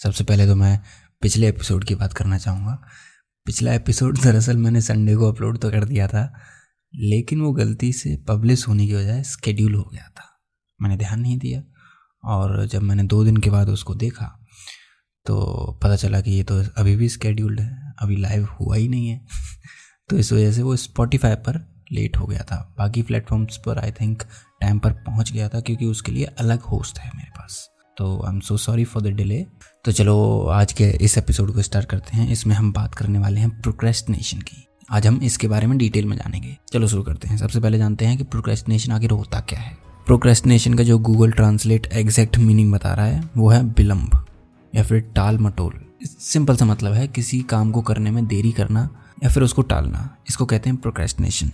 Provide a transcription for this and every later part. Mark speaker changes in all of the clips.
Speaker 1: सबसे पहले तो मैं पिछले एपिसोड की बात करना चाहूँगा। पिछला एपिसोड दरअसल मैंने संडे को अपलोड तो कर दिया था, लेकिन वो गलती से पब्लिश होने की वजह स्केड्यूल हो गया था। मैंने ध्यान नहीं दिया और जब मैंने दो दिन के बाद उसको देखा तो पता चला कि ये तो अभी भी स्केड्यूल्ड है, अभी लाइव हुआ ही नहीं है। तो इस वजह से वो स्पॉटिफाई पर लेट हो गया था। बाकी प्लेटफॉर्म्स पर आई थिंक टाइम पर पहुँच गया था, क्योंकि उसके लिए अलग होस्ट है मेरे पास। तो I am so sorry for the delay तो चलो, आज के इस एपिसोड को स्टार्ट करते हैं। इसमें हम बात करने वाले हैं प्रोक्रेस्टिनेशन की। आज हम इसके बारे में डिटेल में जानेंगे। चलो शुरू करते हैं। सबसे पहले जानते हैं कि प्रोक्रेस्टिनेशन आखिर होता क्या है। प्रोक्रेस्टिनेशन का जो गूगल ट्रांसलेट एग्जैक्ट मीनिंग बता रहा है, वो है विलम्ब या फिर टाल मटोल सिंपल सा मतलब है किसी काम को करने में देरी करना या फिर उसको टालना। इसको कहते हैं प्रोक्रेस्टिनेशन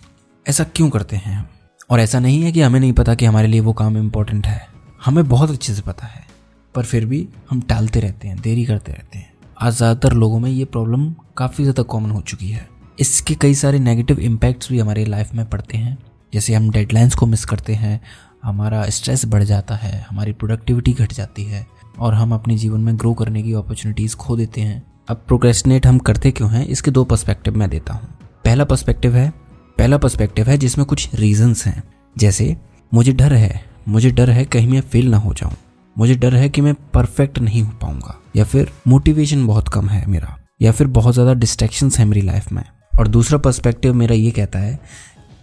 Speaker 1: ऐसा क्यों करते हैं हम? और ऐसा नहीं है कि हमें नहीं पता कि हमारे लिए वो काम इम्पोर्टेंट है। हमें बहुत अच्छे से पता है। पर फिर भी हम टालते रहते हैं, देरी करते रहते हैं। आज ज़्यादातर लोगों में ये प्रॉब्लम काफ़ी ज़्यादा कॉमन हो चुकी है। इसके कई सारे नेगेटिव इम्पैक्ट्स भी हमारे लाइफ में पड़ते हैं। जैसे हम डेडलाइंस को मिस करते हैं, हमारा स्ट्रेस बढ़ जाता है, हमारी प्रोडक्टिविटी घट जाती है, और हम अपने जीवन में ग्रो करने की अपॉर्चुनिटीज़ खो देते हैं। अब प्रोक्रेस्टिनेट हम करते क्यों हैं, इसके दो पर्सपेक्टिव मैं देता हूँ। पहला पर्सपेक्टिव है, पहला पर्सपेक्टिव है जिसमें कुछ रीजंस हैं। जैसे, मुझे डर है, मुझे डर है कहीं मैं फेल ना हो जाऊँ। मुझे डर है कि मैं परफेक्ट नहीं हो पाऊँगा। या फिर मोटिवेशन बहुत कम है मेरा। या फिर बहुत ज़्यादा डिस्ट्रैक्शंस है मेरी लाइफ में। और दूसरा पर्सपेक्टिव मेरा ये कहता है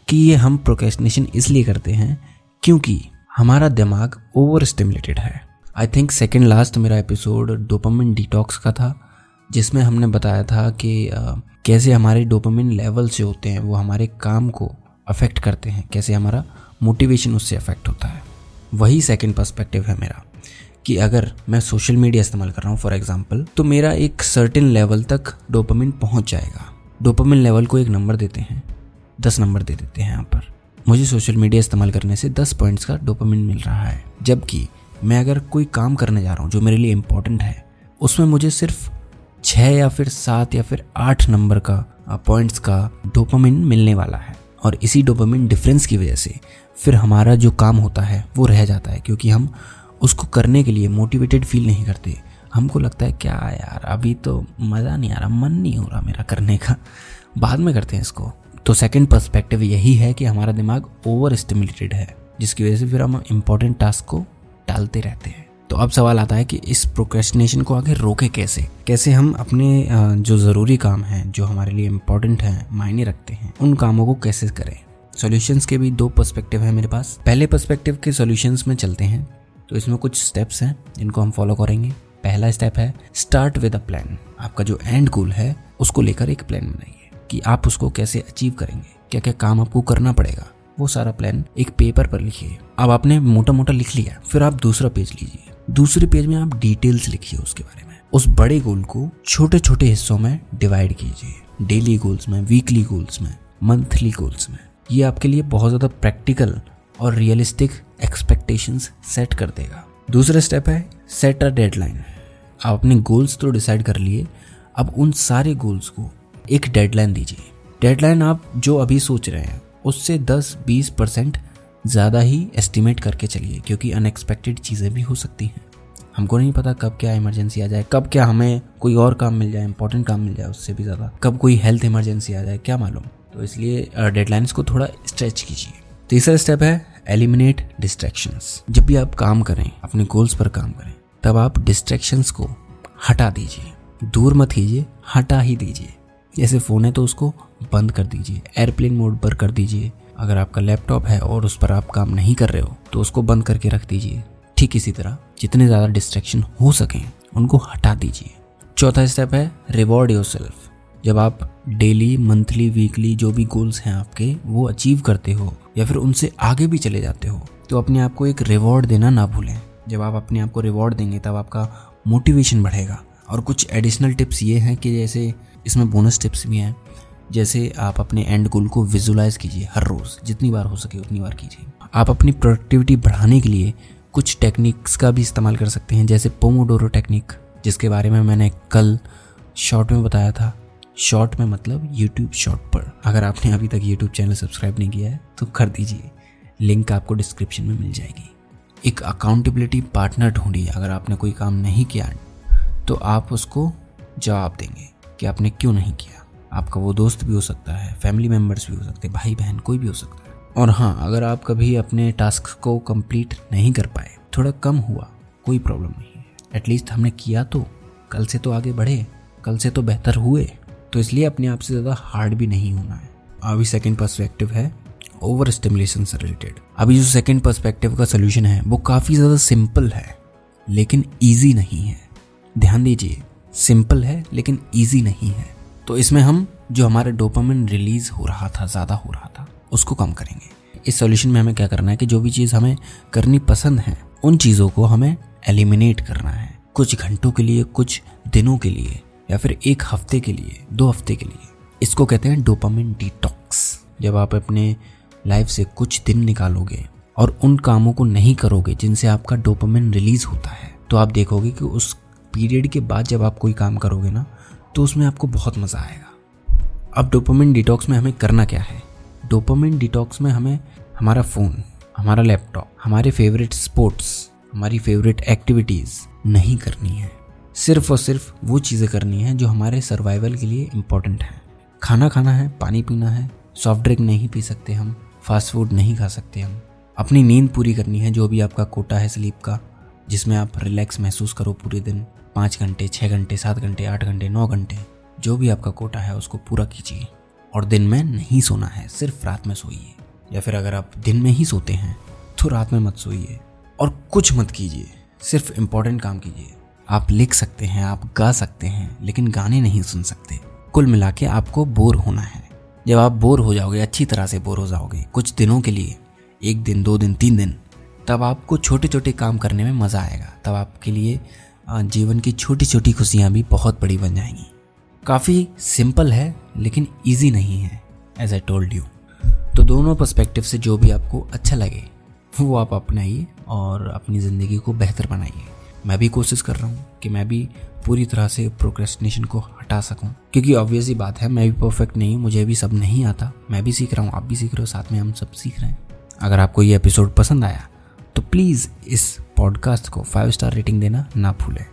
Speaker 1: कि ये हम प्रोकेस्टिनेशन इसलिए करते हैं क्योंकि हमारा दिमाग ओवर स्टिमुलेटेड है। आई थिंक सेकेंड लास्ट मेरा एपिसोड डोपामिन डिटॉक्स का था, जिसमें हमने बताया था कि कैसे हमारे डोपामिन लेवल्स जो होते हैं, वो हमारे काम को अफेक्ट करते हैं। कैसे हमारा मोटिवेशन उससे अफेक्ट होता है। वही सेकंड पर्सपेक्टिव है मेरा, कि अगर मैं सोशल मीडिया इस्तेमाल कर रहा हूँ फॉर एग्ज़ाम्पल तो मेरा एक सर्टेन लेवल तक डोपामिन पहुँच जाएगा। डोपामिन लेवल को एक नंबर देते हैं, दस नंबर दे देते हैं यहाँ पर। मुझे सोशल मीडिया इस्तेमाल करने से दस पॉइंट्स का डोपामिन मिल रहा है। जबकि मैं अगर कोई काम करने जा रहा हूँ, जो मेरे लिए इम्पोर्टेंट है, उसमें मुझे सिर्फ़ छः या फिर सात या फिर आठ नंबर का पॉइंट्स का डोपामिन मिलने वाला है। और इसी डोपामिन डिफरेंस की वजह से फिर हमारा जो काम होता है, वो रह जाता है, क्योंकि हम उसको करने के लिए मोटिवेटेड फील नहीं करते। हमको लगता है, क्या यार, अभी तो मज़ा नहीं आ रहा, मन नहीं हो रहा मेरा करने का। बाद में करते हैं इसको। तो सेकंड पर्सपेक्टिव यही है कि हमारा दिमाग ओवर स्टिमुलेटेड है, जिसकी वजह से फिर हम इम्पोर्टेंट टास्क को टालते रहते हैं। तो अब सवाल आता है कि इस प्रोक्रेस्टिनेशन को आगे रोके कैसे? कैसे हम अपने जो ज़रूरी काम हैं, जो हमारे लिए इम्पोर्टेंट हैं, मायने रखते हैं, उन कामों को कैसे करें? सॉल्यूशंस के भी दो पर्सपेक्टिव हैं मेरे पास। पहले पर्सपेक्टिव के सॉल्यूशंस में चलते हैं तो इसमें कुछ स्टेप्स हैं, जिनको हम फॉलो करेंगे। पहला स्टेप है स्टार्ट विद अ प्लान आपका जो एंड गोल है, उसको लेकर एक प्लान बनाइए, कि आप उसको कैसे अचीव करेंगे क्या क्या काम आपको करना पड़ेगा। वो सारा प्लान एक पेपर पर लिखिए। अब आपने मोटा मोटा लिख लिया, फिर आप दूसरा पेज लीजिए। दूसरे पेज में आप डिटेल्स लिखिए उसके बारे में। उस बड़े गोल को छोटे छोटे हिस्सों में डिवाइड कीजिए। डेली गोल्स में वीकली गोल्स में मंथली गोल्स में। ये आपके लिए बहुत ज़्यादा प्रैक्टिकल और रियलिस्टिक एक्सपेक्टेशंस सेट कर देगा। दूसरा स्टेप है सेट अ डेडलाइन आप अपने गोल्स तो डिसाइड कर लिए, अब उन सारे गोल्स को एक डेडलाइन दीजिए। डेडलाइन आप जो अभी सोच रहे हैं, उससे 10-20 परसेंट ज़्यादा ही एस्टिमेट करके चलिए, क्योंकि अनएक्सपेक्टेड चीज़ें भी हो सकती हैं। हमको नहीं पता कब क्या इमरजेंसी आ जाए, कब क्या हमें कोई और काम मिल जाए इंपॉर्टेंट काम मिल जाए, उससे भी ज़्यादा। कब कोई हेल्थ इमरजेंसी आ जाए, क्या मालूम? तो इसलिए डेडलाइंस को थोड़ा स्ट्रेच कीजिए। तीसरा स्टेप है एलिमिनेट डिस्ट्रैक्शंस जब भी आप काम करें, अपने गोल्स पर काम करें, तब आप डिस्ट्रैक्शंस को हटा दीजिए। दूर मत कीजिए, हटा ही दीजिए। जैसे फ़ोन है तो उसको बंद कर दीजिए एयरप्लेन मोड पर कर दीजिए। अगर आपका लैपटॉप है और उस पर आप काम नहीं कर रहे हो तो उसको बंद करके रख दीजिए। ठीक इसी तरह, जितने ज़्यादा डिस्ट्रैक्शन हो सकें, उनको हटा दीजिए। चौथा स्टेप है रिवॉर्ड योर सेल्फ जब आप डेली मंथली वीकली जो भी गोल्स हैं आपके, वो अचीव करते हो या फिर उनसे आगे भी चले जाते हो तो अपने आप को एक रिवॉर्ड देना ना भूलें। जब आप अपने आप को रिवॉर्ड देंगे, तब आपका मोटिवेशन बढ़ेगा। और कुछ एडिशनल टिप्स ये हैं कि जैसे इसमें बोनस टिप्स भी हैं। जैसे आप अपने एंड गोल को विजुलाइज कीजिए हर रोज़, जितनी बार हो सके उतनी बार कीजिए। आप अपनी प्रोडक्टिविटी बढ़ाने के लिए कुछ टेक्निक्स का भी इस्तेमाल कर सकते हैं, जैसे पोमोडोरो टेक्निक जिसके बारे में मैंने कल शॉर्ट में बताया था। शॉर्ट में मतलब यूट्यूब शॉर्ट पर। अगर आपने अभी तक यूट्यूब चैनल सब्सक्राइब नहीं किया है तो कर दीजिए। लिंक आपको डिस्क्रिप्शन में मिल जाएगी। एक अकाउंटेबिलिटी पार्टनर ढूंढिए। अगर आपने कोई काम नहीं किया तो आप उसको जवाब देंगे कि आपने क्यों नहीं किया। आपका वो दोस्त भी हो सकता है फैमिली मेंबर्स भी हो सकते हैं भाई बहन कोई भी हो सकता है। और हाँ अगर आप कभी अपने टास्क को कंप्लीट नहीं कर पाए, थोड़ा कम हुआ, कोई प्रॉब्लम नहीं है। एटलीस्ट हमने किया तो कल से तो आगे बढ़े, कल से तो बेहतर हुए। तो इसलिए अपने आप से ज़्यादा हार्ड भी नहीं होना है। अभी सेकेंड पर्सपेक्टिव है ओवर स्टिमुलेशन से रिलेटेड अभी जो सेकेंड पर्सपेक्टिव का सोल्यूशन है, वो काफ़ी ज़्यादा सिंपल है, लेकिन ईजी नहीं है। ध्यान दीजिए सिंपल है, लेकिन ईजी नहीं है। तो इसमें हम, जो हमारे डोपामिन रिलीज़ हो रहा था, ज़्यादा हो रहा था, उसको कम करेंगे। इस सॉल्यूशन में हमें क्या करना है कि जो भी चीज़ हमें करनी पसंद है, उन चीज़ों को हमें एलिमिनेट करना है। कुछ घंटों के लिए, कुछ दिनों के लिए। या फिर एक हफ़्ते के लिए, दो हफ़्ते के लिए। इसको कहते हैं डोपामिन डिटॉक्स जब आप अपने लाइफ से कुछ दिन निकालोगे और उन कामों को नहीं करोगे जिनसे आपका डोपामिन रिलीज़ होता है तो आप देखोगे कि उस पीरियड के बाद जब आप कोई काम करोगे ना तो उसमें आपको बहुत मज़ा आएगा। अब डोपामिन डिटॉक्स में हमें करना क्या है? डोपामिन डिटॉक्स में हमें हमारा फ़ोन हमारा लैपटॉप हमारे फेवरेट स्पोर्ट्स हमारी फेवरेट एक्टिविटीज़ नहीं करनी है। सिर्फ़ और सिर्फ़ वो चीज़ें करनी है जो हमारे सर्वाइवल के लिए इम्पोर्टेंट है। खाना खाना है, पानी पीना है सॉफ्ट ड्रिंक नहीं पी सकते हम फास्ट फ़ूड नहीं खा सकते हम। अपनी नींद पूरी करनी है जो भी आपका कोटा है स्लीप का, जिसमें आप रिलैक्स महसूस करो पूरे दिन, पाँच घंटे छः घंटे, सात घंटे, आठ घंटे, नौ घंटे, जो भी आपका कोटा है उसको पूरा कीजिए। और दिन में नहीं सोना है, सिर्फ़ रात में सोइए। या फिर अगर आप दिन में ही सोते हैं तो रात में मत सोइए। और कुछ मत कीजिए, सिर्फ़ इम्पोर्टेंट काम कीजिए। आप लिख सकते हैं, आप गा सकते हैं, लेकिन गाने नहीं सुन सकते। कुल मिला के आपको बोर होना है। जब आप बोर हो जाओगे, अच्छी तरह से बोर हो जाओगे, कुछ दिनों के लिए, एक दिन, दो दिन, तीन दिन, तब आपको छोटे छोटे काम करने में मज़ा आएगा। तब आपके लिए जीवन की छोटी छोटी खुशियाँ भी बहुत बड़ी बन जाएँगी। काफ़ी सिंपल है, लेकिन ईजी नहीं है एज आई टोल्ड यू तो दोनों पर्सपेक्टिव से जो भी आपको अच्छा लगे, वो आप अपनाइए और अपनी ज़िंदगी को बेहतर बनाइए। मैं भी कोशिश कर रहा हूँ कि मैं भी पूरी तरह से प्रोक्रेस्टिनेशन को हटा सकूँ। क्योंकि ऑब्वियस ही बात है, मैं भी परफेक्ट नहीं हूँ, मुझे भी सब नहीं आता। मैं भी सीख रहा हूँ, आप भी सीख रहे हो, साथ में हम सब सीख रहे हैं। अगर आपको ये एपिसोड पसंद आया तो प्लीज़ इस पॉडकास्ट को फाइव स्टार रेटिंग देना ना भूलें।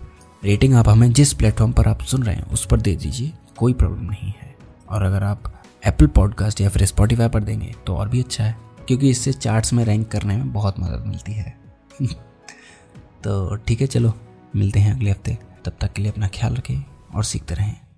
Speaker 1: रेटिंग आप हमें जिस प्लेटफॉर्म पर आप सुन रहे हैं, उस पर दे दीजिए, कोई प्रॉब्लम नहीं है। और अगर आप एप्पल पॉडकास्ट या फिर स्पॉटीफाई पर देंगे तो और भी अच्छा है, क्योंकि इससे चार्ट्स में रैंक करने में बहुत मदद मिलती है। तो ठीक है, चलो, मिलते हैं अगले हफ़्ते। तब तक के लिए अपना ख्याल रखें और सीखते रहें।